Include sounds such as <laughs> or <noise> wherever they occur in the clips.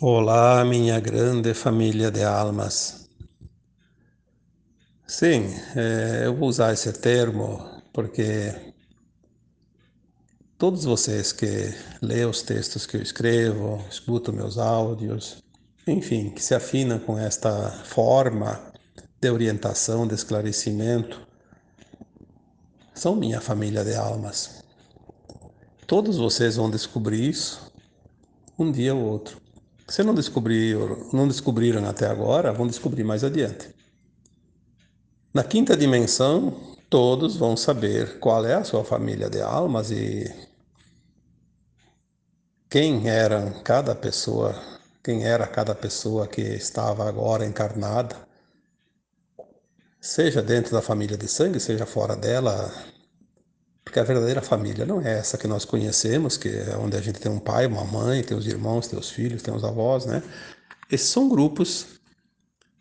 Olá, minha grande família de almas. Sim, é, eu vou usar esse termo porque todos vocês que lêem os textos que eu escrevo, escutam meus áudios, enfim, que se afinam com esta forma de orientação, de esclarecimento, são minha família de almas. Todos vocês vão descobrir isso um dia ou outro. Se não descobriram, não descobriram até agora, vão descobrir mais adiante. Na quinta dimensão, todos vão saber qual é a sua família de almas e quem era cada pessoa, quem era cada pessoa que estava agora encarnada, seja dentro da família de sangue, seja fora dela, porque a verdadeira família não é essa que nós conhecemos, que é onde a gente tem um pai, uma mãe, tem os irmãos, tem os filhos, tem os avós, né? Esses são grupos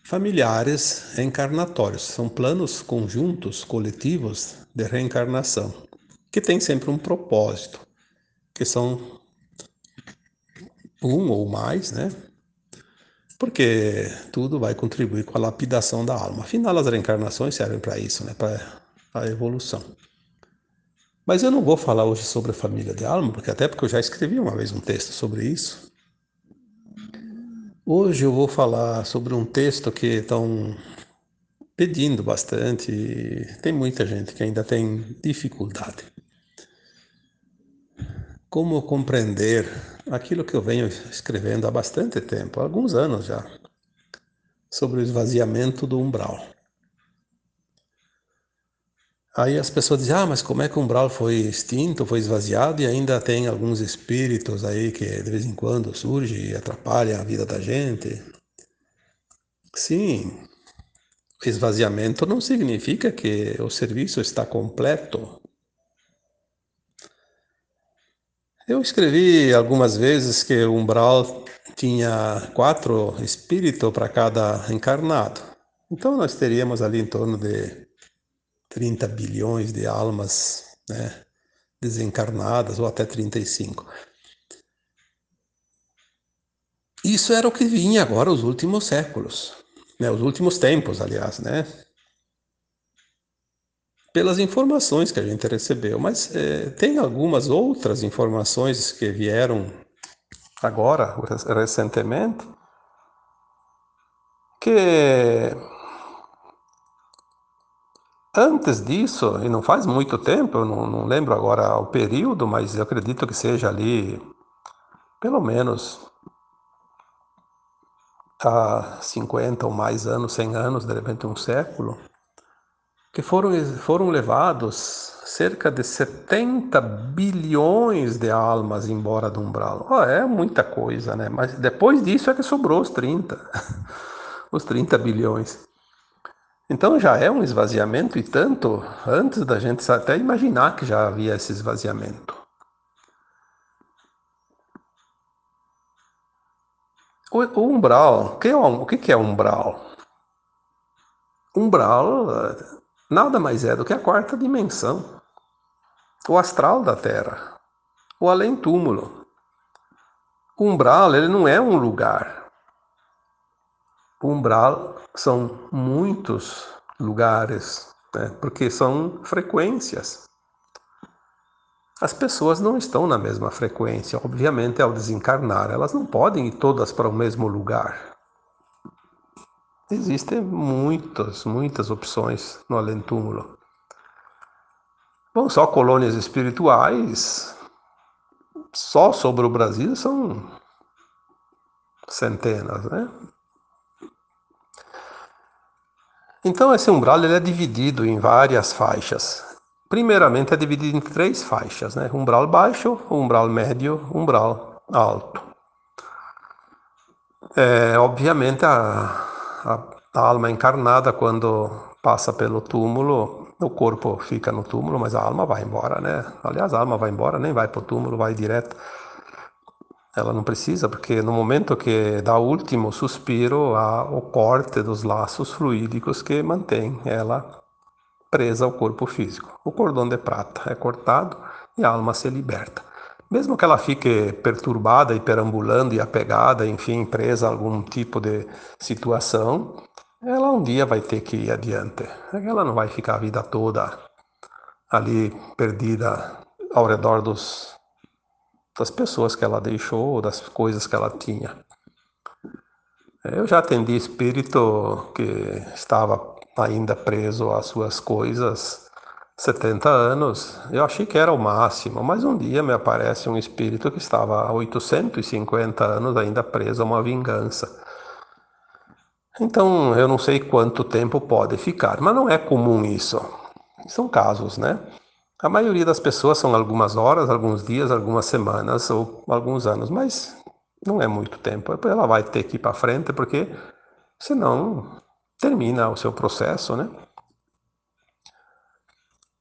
familiares encarnatórios, são planos conjuntos, coletivos de reencarnação, que têm sempre um propósito, que são um ou mais, né? Porque tudo vai contribuir com a lapidação da alma. Afinal, as reencarnações servem para isso, né? Para a evolução. Mas eu não vou falar hoje sobre a família de alma, porque até porque eu já escrevi uma vez um texto sobre isso. Hoje eu vou falar sobre um texto que estão pedindo bastante e tem muita gente que ainda tem dificuldade. Como compreender aquilo que eu venho escrevendo há bastante tempo, alguns anos já, sobre o esvaziamento do umbral. Aí as pessoas dizem, ah, mas como é que o umbral foi extinto, foi esvaziado e ainda tem alguns espíritos aí que de vez em quando surgem e atrapalham a vida da gente? Sim, esvaziamento não significa que o serviço está completo. Eu escrevi algumas vezes que o umbral tinha quatro espíritos para cada encarnado. Então nós teríamos ali em torno de 30 bilhões de almas né, desencarnadas, ou até 35. Isso era o que vinha agora os últimos séculos, né, os últimos tempos, aliás, né? Pelas informações que a gente recebeu, mas é, tem algumas outras informações que vieram agora, recentemente, que Antes disso, e não faz muito tempo, eu não, não lembro agora o período, mas eu acredito que seja ali, pelo menos há 50 ou mais anos, 100 anos, de repente um século, que foram, foram levados cerca de 70 bilhões de almas embora do umbral. Oh, é muita coisa, né? Mas depois disso é que sobrou os 30, <laughs> os 30 bilhões. Então já é um esvaziamento e tanto antes da gente até imaginar que já havia esse esvaziamento. O, umbral, é, o que é umbral? Umbral nada mais é do que a quarta dimensão, o astral da Terra, o além-túmulo. Umbral ele não é um lugar, umbral são muitos lugares, né? porque são frequências. As pessoas não estão na mesma frequência, obviamente, ao desencarnar, elas não podem ir todas para o mesmo lugar. Existem muitas, muitas opções no além-túmulo. Bom, só colônias espirituais, só sobre o Brasil são centenas, né? Então esse umbral ele é dividido em várias faixas. Primeiramente é dividido em três faixas, né? Umbral baixo, umbral médio, umbral alto. É, obviamente a, a, alma encarnada quando passa pelo túmulo, o corpo fica no túmulo, mas a alma vai embora, né? Aliás, a alma vai embora, nem vai para o túmulo, vai direto ela não precisa, porque no momento que dá o último suspiro, há o corte dos laços fluídicos que mantém ela presa ao corpo físico. O cordão de prata é cortado e a alma se liberta. mesmo que ela fique perturbada e perambulando e apegada, enfim, presa a algum tipo de situação, ela um dia vai ter que ir adiante. Ela não vai ficar a vida toda ali perdida ao redor dos, das pessoas que ela deixou, das coisas que ela tinha. Eu já atendi espírito que estava ainda preso às suas coisas 70 anos, eu achei que era o máximo, mas um dia me aparece um espírito que estava há 850 anos ainda preso a uma vingança. Então, eu não sei quanto tempo pode ficar, mas não é comum isso. São casos, né? A maioria das pessoas são algumas horas, alguns dias, algumas semanas ou alguns anos, mas não é muito tempo. Ela vai ter que ir para frente porque senão termina o seu processo, né?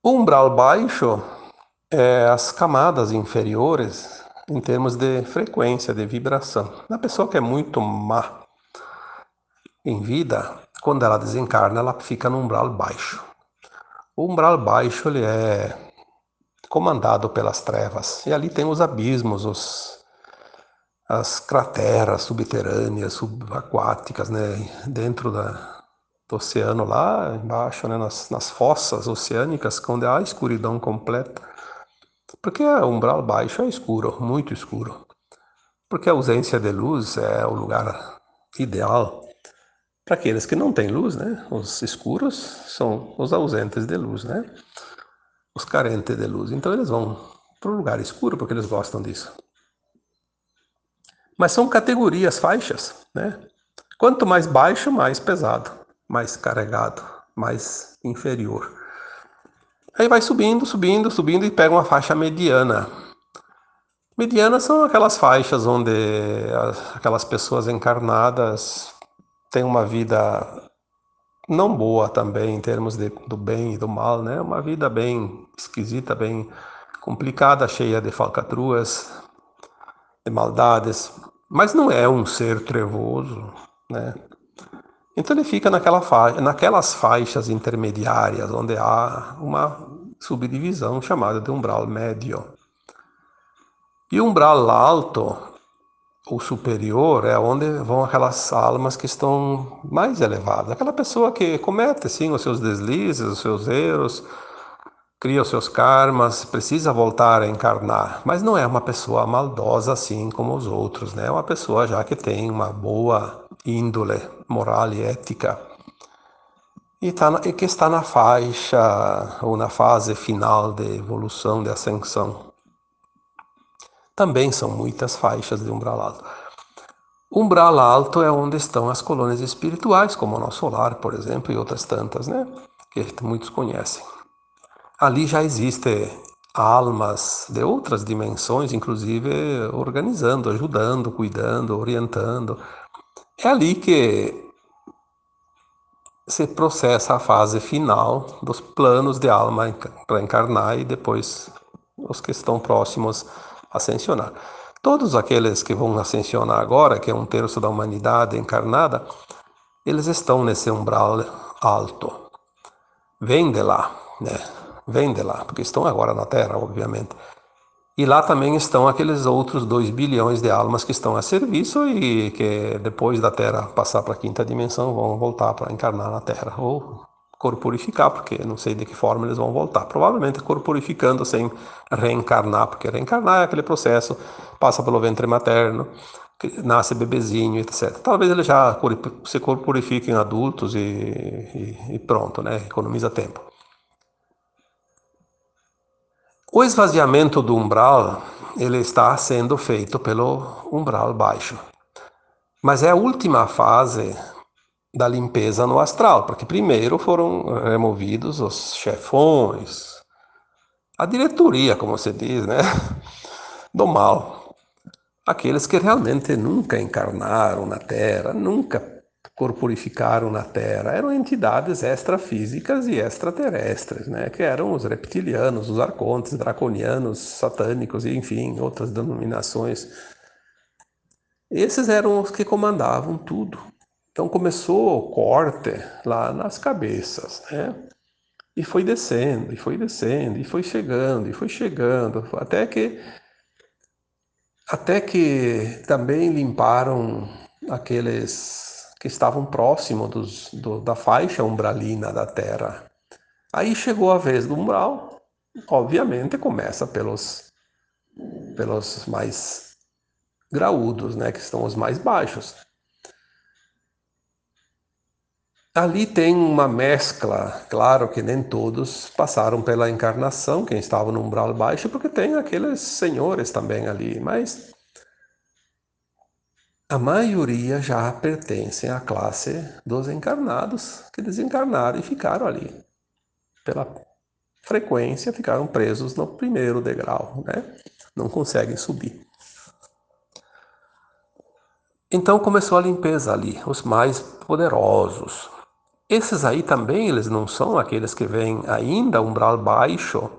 Umbral baixo é as camadas inferiores em termos de frequência, de vibração. Na pessoa que é muito má em vida, quando ela desencarna, ela fica no umbral baixo. O umbral baixo ele é comandado pelas trevas e ali tem os abismos, os, as crateras subterrâneas, subaquáticas, né, dentro da, do oceano lá embaixo, né, nas, nas fossas oceânicas, onde há escuridão completa. Porque o umbral baixo é escuro, muito escuro. Porque a ausência de luz é o lugar ideal para aqueles que não têm luz, né? Os escuros são os ausentes de luz, né? Os carentes de luz. Então eles vão para o lugar escuro porque eles gostam disso. Mas são categorias, faixas, né? Quanto mais baixo, mais pesado mais carregado, mais inferior. Aí vai subindo, subindo, subindo e pega uma faixa mediana. Medianas são aquelas faixas onde aquelas pessoas encarnadas têm uma vida não boa também em termos de, do bem e do mal, né? Uma vida bem esquisita, bem complicada, cheia de falcatruas, de maldades, mas não é um ser trevoso, né? Então ele fica naquela fa naquelas faixas intermediárias, onde há uma subdivisão chamada de umbral médio. E umbral alto, ou superior, é onde vão aquelas almas que estão mais elevadas. Aquela pessoa que comete, sim, os seus deslizes, os seus erros, cria os seus karmas, precisa voltar a encarnar, mas não é uma pessoa maldosa assim como os outros, né? É uma pessoa já que tem uma boa índole moral e ética e, tá na, e que está na faixa ou na fase final de evolução, de ascensão. Também são muitas faixas de umbral alto. Umbral alto é onde estão as colônias espirituais, como o nosso lar, por exemplo, e outras tantas, né? Que muitos conhecem ali já existe almas de outras dimensões, inclusive organizando, ajudando, cuidando, orientando. É ali que se processa a fase final dos planos de alma para encarnar e depois os que estão próximos ascensionar. Todos aqueles que vão ascensionar agora, que é um terço da humanidade encarnada, eles estão nesse umbral alto. Vem de lá, né? vêm de lá, porque estão agora na Terra, obviamente. E lá também estão aqueles outros 2 bilhões de almas que estão a serviço e que depois da Terra passar para a quinta dimensão vão voltar para encarnar na Terra ou corporificar, porque não sei de que forma eles vão voltar. Provavelmente corporificando sem reencarnar, porque reencarnar é aquele processo, passa pelo ventre materno, nasce bebezinho, etc. Talvez eles já se corporifiquem adultos e, e, e pronto, né? Economiza tempo. O esvaziamento do umbral ele está sendo feito pelo umbral baixo. Mas é a última fase da limpeza no astral, porque primeiro foram removidos os chefões, a diretoria, como se diz, né, <laughs> do mal. Aqueles que realmente nunca encarnaram na Terra, nunca corporificaram na Terra eram entidades extrafísicas e extraterrestres, né? que eram os reptilianos, os arcontes, draconianos, satânicos e, enfim, outras denominações. Esses eram os que comandavam tudo. Então começou o corte lá nas cabeças, né? E foi descendo, e foi descendo, e foi chegando, e foi chegando, até que Até que também limparam aqueles que estavam próximos dos, do, da faixa umbralina da Terra. Aí chegou a vez do umbral, obviamente começa pelos, pelos mais graúdos, né, que estão os mais baixos. Ali tem uma mescla, claro que nem todos passaram pela encarnação, quem estava no umbral baixo, porque tem aqueles senhores também ali, mas a maioria já pertencem à classe dos encarnados que desencarnaram e ficaram ali. Pela frequência, ficaram presos no primeiro degrau, né? Não conseguem subir. Então começou a limpeza ali, os mais poderosos. Esses aí também, eles não são aqueles que vêm ainda umbral baixo,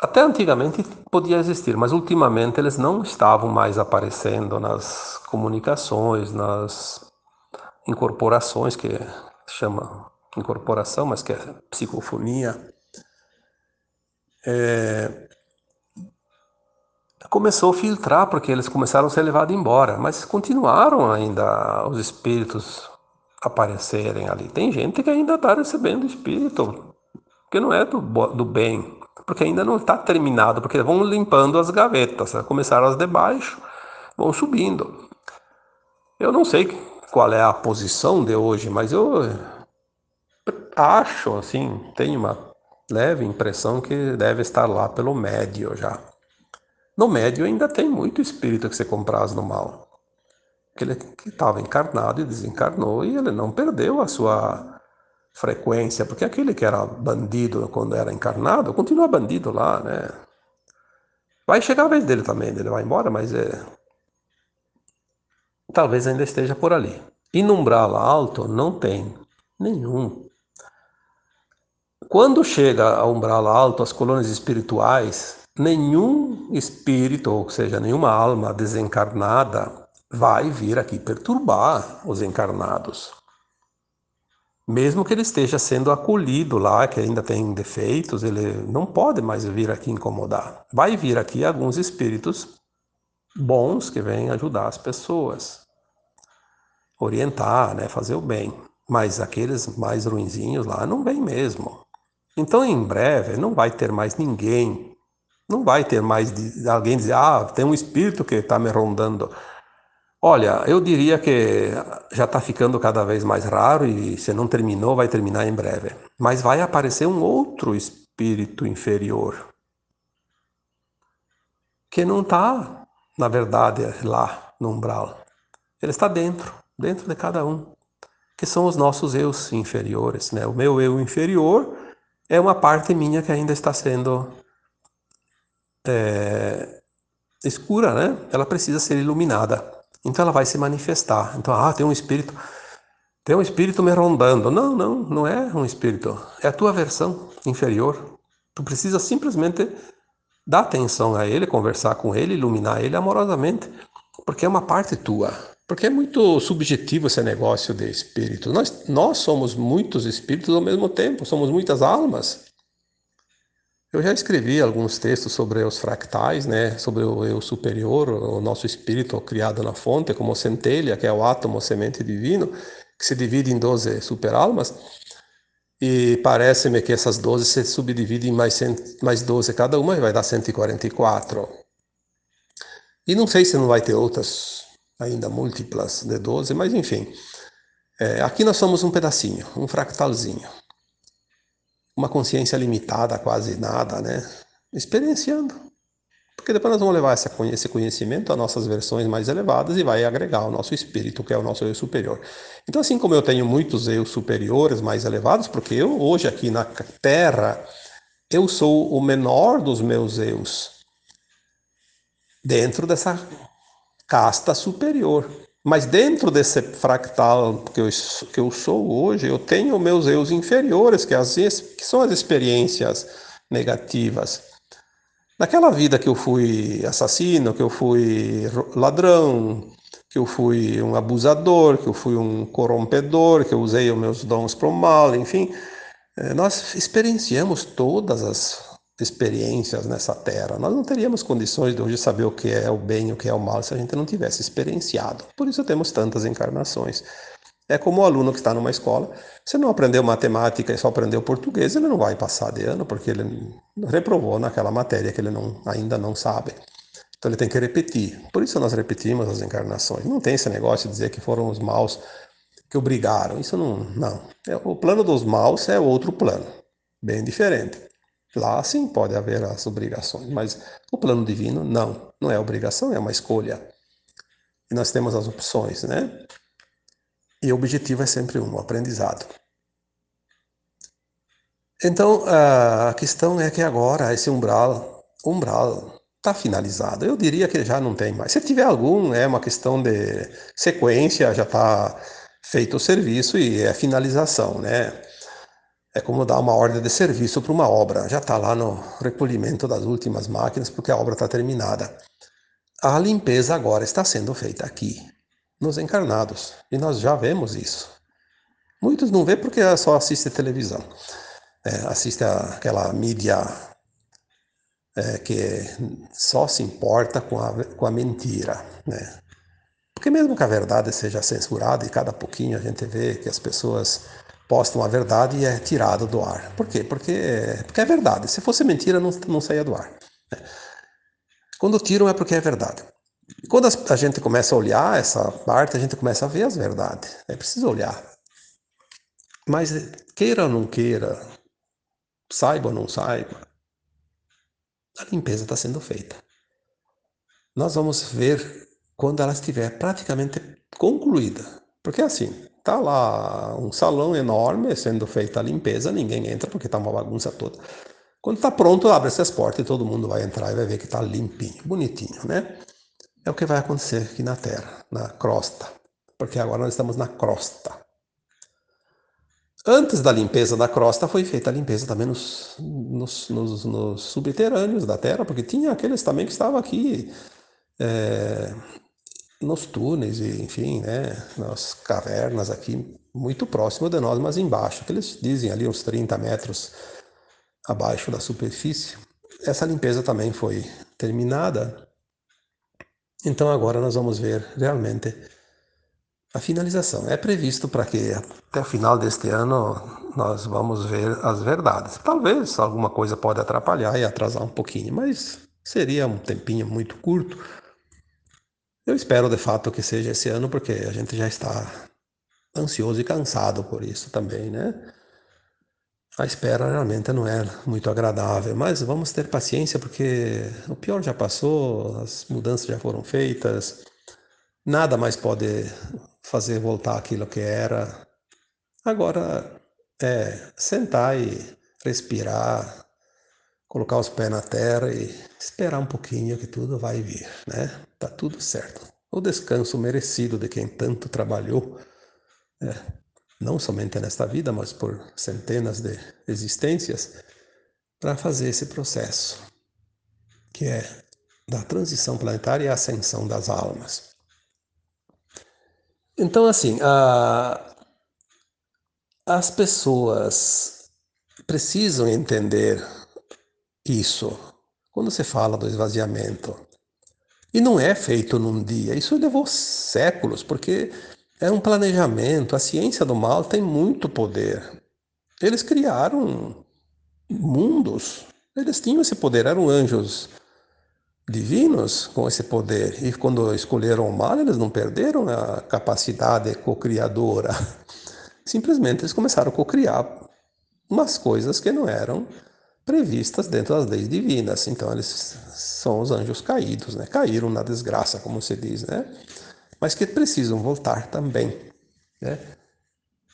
até antigamente podia existir, mas ultimamente eles não estavam mais aparecendo nas comunicações, nas incorporações, que chama incorporação, mas que é psicofonia. É... Começou a filtrar porque eles começaram a ser levados embora, mas continuaram ainda os espíritos aparecerem ali. Tem gente que ainda está recebendo espírito, que não é do, do bem, porque ainda não está terminado, porque vão limpando as gavetas, né? começaram as de baixo, vão subindo. Eu não sei qual é a posição de hoje, mas eu acho, assim, tenho uma leve impressão que deve estar lá pelo médio já. No médio ainda tem muito espírito que você compraz no mal. Aquele que estava encarnado e desencarnou e ele não perdeu a sua frequência, porque aquele que era bandido quando era encarnado, continua bandido lá, né? Vai chegar a vez dele também, ele vai embora, mas é... talvez ainda esteja por ali. E no alto não tem nenhum. Quando chega ao umbral alto, as colônias espirituais, nenhum espírito, ou seja, nenhuma alma desencarnada vai vir aqui perturbar os encarnados mesmo que ele esteja sendo acolhido lá, que ainda tem defeitos, ele não pode mais vir aqui incomodar. Vai vir aqui alguns espíritos bons que vêm ajudar as pessoas, orientar, né, fazer o bem. Mas aqueles mais ruinzinhos lá não vêm mesmo. Então, em breve, não vai ter mais ninguém, não vai ter mais alguém dizer, ah, tem um espírito que está me rondando. Olha, eu diria que já está ficando cada vez mais raro e se não terminou, vai terminar em breve. Mas vai aparecer um outro espírito inferior que não está, na verdade, lá no umbral. Ele está dentro, dentro de cada um, que são os nossos eus inferiores. Né? O meu eu inferior é uma parte minha que ainda está sendo é, escura, né? Ela precisa ser iluminada. Então ela vai se manifestar. Então, ah, tem um espírito, tem um espírito me rondando. Não, não, não é um espírito. É a tua versão inferior. Tu precisa simplesmente dar atenção a ele, conversar com ele, iluminar ele amorosamente, porque é uma parte tua. Porque é muito subjetivo esse negócio de espírito. Nós, nós somos muitos espíritos ao mesmo tempo, somos muitas almas. Eu já escrevi alguns textos sobre os fractais, né, sobre o eu superior, o nosso espírito criado na fonte, como centelha, que é o átomo semente divino, que se divide em 12 superalmas. E parece-me que essas 12 se subdividem em mais, 100, mais 12 cada uma e vai dar 144. E não sei se não vai ter outras ainda múltiplas de 12, mas enfim. É, aqui nós somos um pedacinho, um fractalzinho uma consciência limitada, quase nada, né? Experienciando. Porque depois nós vamos levar esse conhecimento a nossas versões mais elevadas e vai agregar o nosso espírito, que é o nosso eu superior. Então, assim como eu tenho muitos eu superiores mais elevados, porque eu hoje aqui na Terra, eu sou o menor dos meus eus, dentro dessa casta superior. Mas dentro desse fractal que eu, que eu sou hoje, eu tenho meus eus inferiores, que, às vezes, que são as experiências negativas. Naquela vida que eu fui assassino, que eu fui ladrão, que eu fui um abusador, que eu fui um corrompedor, que eu usei os meus dons para o mal, enfim, eh, nós experienciamos todas as experiências nessa terra. Nós não teríamos condições de hoje saber o que é o bem e o que é o mal se a gente não tivesse experienciado. Por isso temos tantas encarnações. É como o aluno que está numa escola, se não aprendeu matemática e só aprendeu português, ele não vai passar de ano, porque ele reprovou naquela matéria que ele não, ainda não sabe. Então ele tem que repetir. Por isso nós repetimos as encarnações. Não tem esse negócio de dizer que foram os maus que obrigaram. Isso não. não. É, o plano dos maus é outro plano, bem diferente. Lá sim pode haver as obrigações, mas o plano divino não, não é obrigação, é uma escolha. E nós temos as opções, né? E o objetivo é sempre um, o aprendizado. Então, a questão é que agora esse umbral, umbral está finalizado. Eu diria que já não tem mais. Se tiver algum, é uma questão de sequência, já está feito o serviço e é finalização, né? É como dar uma ordem de serviço para uma obra. Já está lá no recolhimento das últimas máquinas, porque a obra está terminada. A limpeza agora está sendo feita aqui, nos encarnados. E nós já vemos isso. Muitos não vê porque só assiste televisão. É, assiste aquela mídia é, que só se importa com a, com a mentira. Né? Porque mesmo que a verdade seja censurada e cada pouquinho a gente vê que as pessoas postam a verdade e é tirado do ar. Por quê? Porque, porque é verdade. Se fosse mentira, não, não saía do ar. Né? Quando tiram é porque é verdade. Quando a gente começa a olhar essa parte, a gente começa a ver as verdades. É preciso olhar. Mas queira ou não queira, saiba ou não saiba, a limpeza está sendo feita. Nós vamos ver quando ela estiver praticamente concluída. Porque assim, Tá lá um salão enorme sendo feita a limpeza, ninguém entra porque tá uma bagunça toda. Quando tá pronto, abre-se as portas e todo mundo vai entrar e vai ver que tá limpinho, bonitinho, né? É o que vai acontecer aqui na Terra, na crosta, porque agora nós estamos na crosta. Antes da limpeza da crosta, foi feita a limpeza também nos, nos, nos, nos subterrâneos da Terra, porque tinha aqueles também que estavam aqui é, nos túneis enfim, né, nas cavernas aqui, muito próximo de nós, mas embaixo, que eles dizem ali uns 30 metros abaixo da superfície. Essa limpeza também foi terminada. Então agora nós vamos ver realmente a finalização. É previsto para que até o final deste ano nós vamos ver as verdades. Talvez alguma coisa pode atrapalhar e atrasar um pouquinho, mas seria um tempinho muito curto eu espero de fato que seja esse ano, porque a gente já está ansioso e cansado por isso também, né? A espera realmente não é muito agradável, mas vamos ter paciência porque o pior já passou, as mudanças já foram feitas, nada mais pode fazer voltar aquilo que era. Agora é sentar e respirar, colocar os pés na terra e esperar um pouquinho que tudo vai vir, né? Tá tudo certo. O descanso merecido de quem tanto trabalhou, é, não somente nesta vida, mas por centenas de existências, para fazer esse processo, que é da transição planetária e a ascensão das almas. Então, assim, a, as pessoas precisam entender isso. Quando se fala do esvaziamento, e não é feito num dia, isso levou séculos, porque é um planejamento. A ciência do mal tem muito poder. Eles criaram mundos, eles tinham esse poder, eram anjos divinos com esse poder. E quando escolheram o mal, eles não perderam a capacidade co-criadora. <laughs> Simplesmente eles começaram a co-criar umas coisas que não eram previstas dentro das leis divinas. Então eles são os anjos caídos, né? Caíram na desgraça, como se diz, né? Mas que precisam voltar também, né?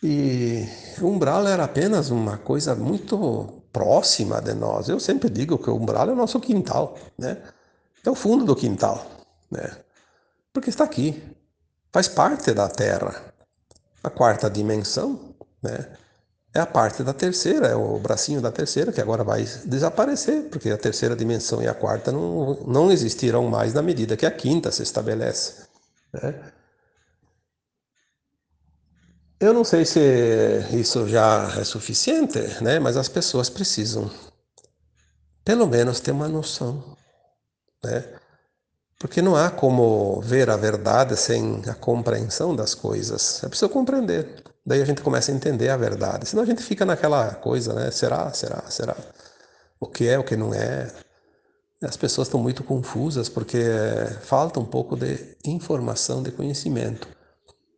E o umbral era apenas uma coisa muito próxima de nós. Eu sempre digo que o umbral é o nosso quintal, né? É o fundo do quintal, né? Porque está aqui, faz parte da Terra. A quarta dimensão, né? É a parte da terceira, é o bracinho da terceira, que agora vai desaparecer, porque a terceira dimensão e a quarta não, não existirão mais na medida que a quinta se estabelece. Né? Eu não sei se isso já é suficiente, né? mas as pessoas precisam pelo menos ter uma noção, né? Porque não há como ver a verdade sem a compreensão das coisas. É preciso compreender. Daí a gente começa a entender a verdade. Senão a gente fica naquela coisa, né? Será, será, será? O que é, o que não é? As pessoas estão muito confusas porque falta um pouco de informação, de conhecimento.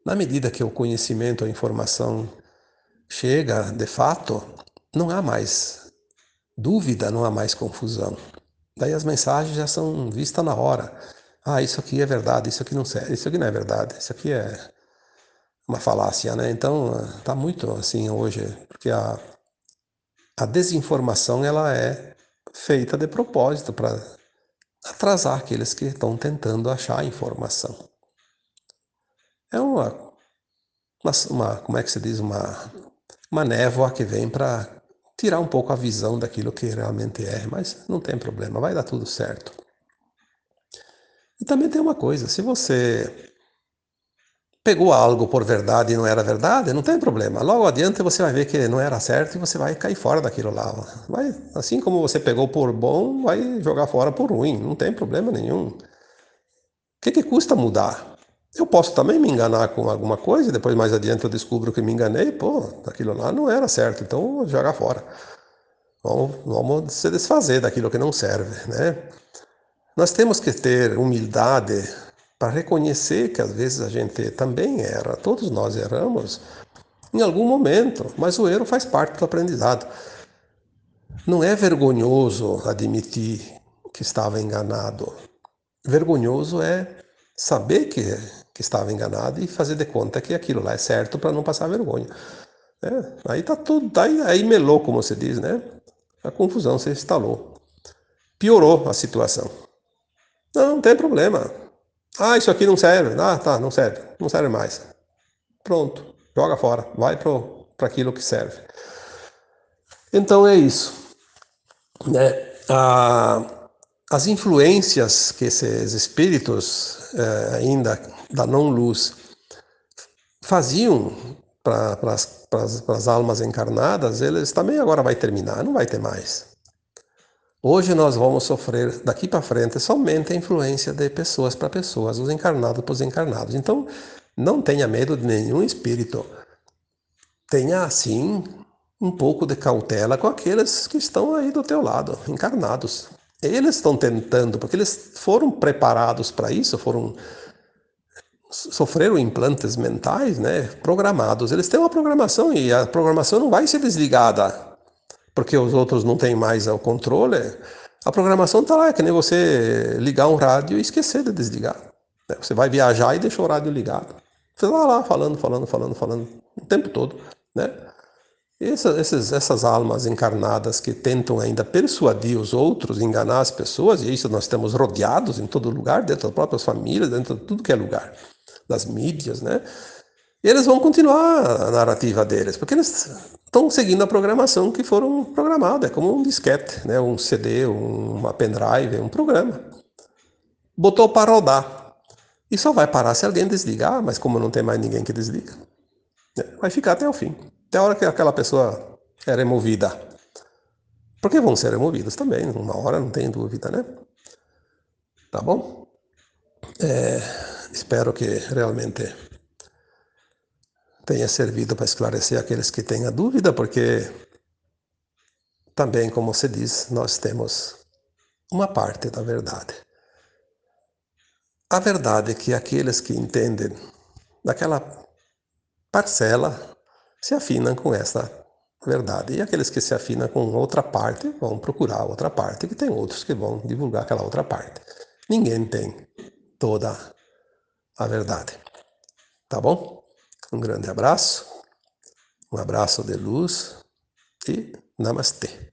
Na medida que o conhecimento, a informação chega de fato, não há mais dúvida, não há mais confusão. Daí as mensagens já são vistas na hora. Ah, isso aqui é verdade, isso aqui não serve, isso aqui não é verdade, isso aqui é uma falácia, né? Então, tá muito assim hoje, porque a, a desinformação ela é feita de propósito para atrasar aqueles que estão tentando achar a informação. É uma, uma, uma como é que se diz, uma, uma névoa que vem para tirar um pouco a visão daquilo que realmente é, mas não tem problema, vai dar tudo certo. E também tem uma coisa, se você pegou algo por verdade e não era verdade, não tem problema. Logo adiante você vai ver que não era certo e você vai cair fora daquilo lá. Vai, assim como você pegou por bom, vai jogar fora por ruim, não tem problema nenhum. O que, que custa mudar? Eu posso também me enganar com alguma coisa, e depois mais adiante eu descubro que me enganei, pô, aquilo lá não era certo, então vou jogar fora. Vamos, vamos se desfazer daquilo que não serve, né? Nós temos que ter humildade para reconhecer que às vezes a gente também erra, todos nós erramos em algum momento, mas o erro faz parte do aprendizado. Não é vergonhoso admitir que estava enganado. Vergonhoso é saber que, que estava enganado e fazer de conta que aquilo lá é certo para não passar vergonha. É, aí tá tudo, aí, aí melou, como se diz, né? A confusão se instalou. Piorou a situação. Não, não tem problema. Ah, isso aqui não serve. Ah, tá, não serve. Não serve mais. Pronto, joga fora. Vai para aquilo que serve. Então é isso. Né? Ah, as influências que esses espíritos eh, ainda da não-luz faziam para as almas encarnadas, eles também agora vai terminar, não vai ter mais. Hoje nós vamos sofrer daqui para frente somente a influência de pessoas para pessoas, os encarnados para os encarnados. Então, não tenha medo de nenhum espírito. Tenha, assim, um pouco de cautela com aqueles que estão aí do teu lado, encarnados. Eles estão tentando, porque eles foram preparados para isso, foram sofreram implantes mentais, né, programados. Eles têm uma programação e a programação não vai ser desligada porque os outros não têm mais o controle, a programação está lá, é que nem você ligar um rádio e esquecer de desligar. Né? Você vai viajar e deixa o rádio ligado. Você vai lá falando, falando, falando, falando, o tempo todo. Né? Essas, essas, essas almas encarnadas que tentam ainda persuadir os outros, enganar as pessoas, e isso nós estamos rodeados em todo lugar, dentro das próprias famílias, dentro de tudo que é lugar, das mídias, né? E eles vão continuar a narrativa deles, porque eles estão seguindo a programação que foram programadas, é como um disquete, né? um CD, uma pendrive, um programa. Botou para rodar. E só vai parar se alguém desligar, mas como não tem mais ninguém que desliga, né? vai ficar até o fim. Até a hora que aquela pessoa é removida. Porque vão ser removidos também, uma hora, não tem dúvida, né? Tá bom? É, espero que realmente tenha servido para esclarecer aqueles que tenham dúvida, porque também, como se diz, nós temos uma parte da verdade. A verdade é que aqueles que entendem daquela parcela se afinam com essa verdade. E aqueles que se afinam com outra parte vão procurar outra parte, que tem outros que vão divulgar aquela outra parte. Ninguém tem toda a verdade. Tá bom? Um grande abraço, um abraço de luz e namastê.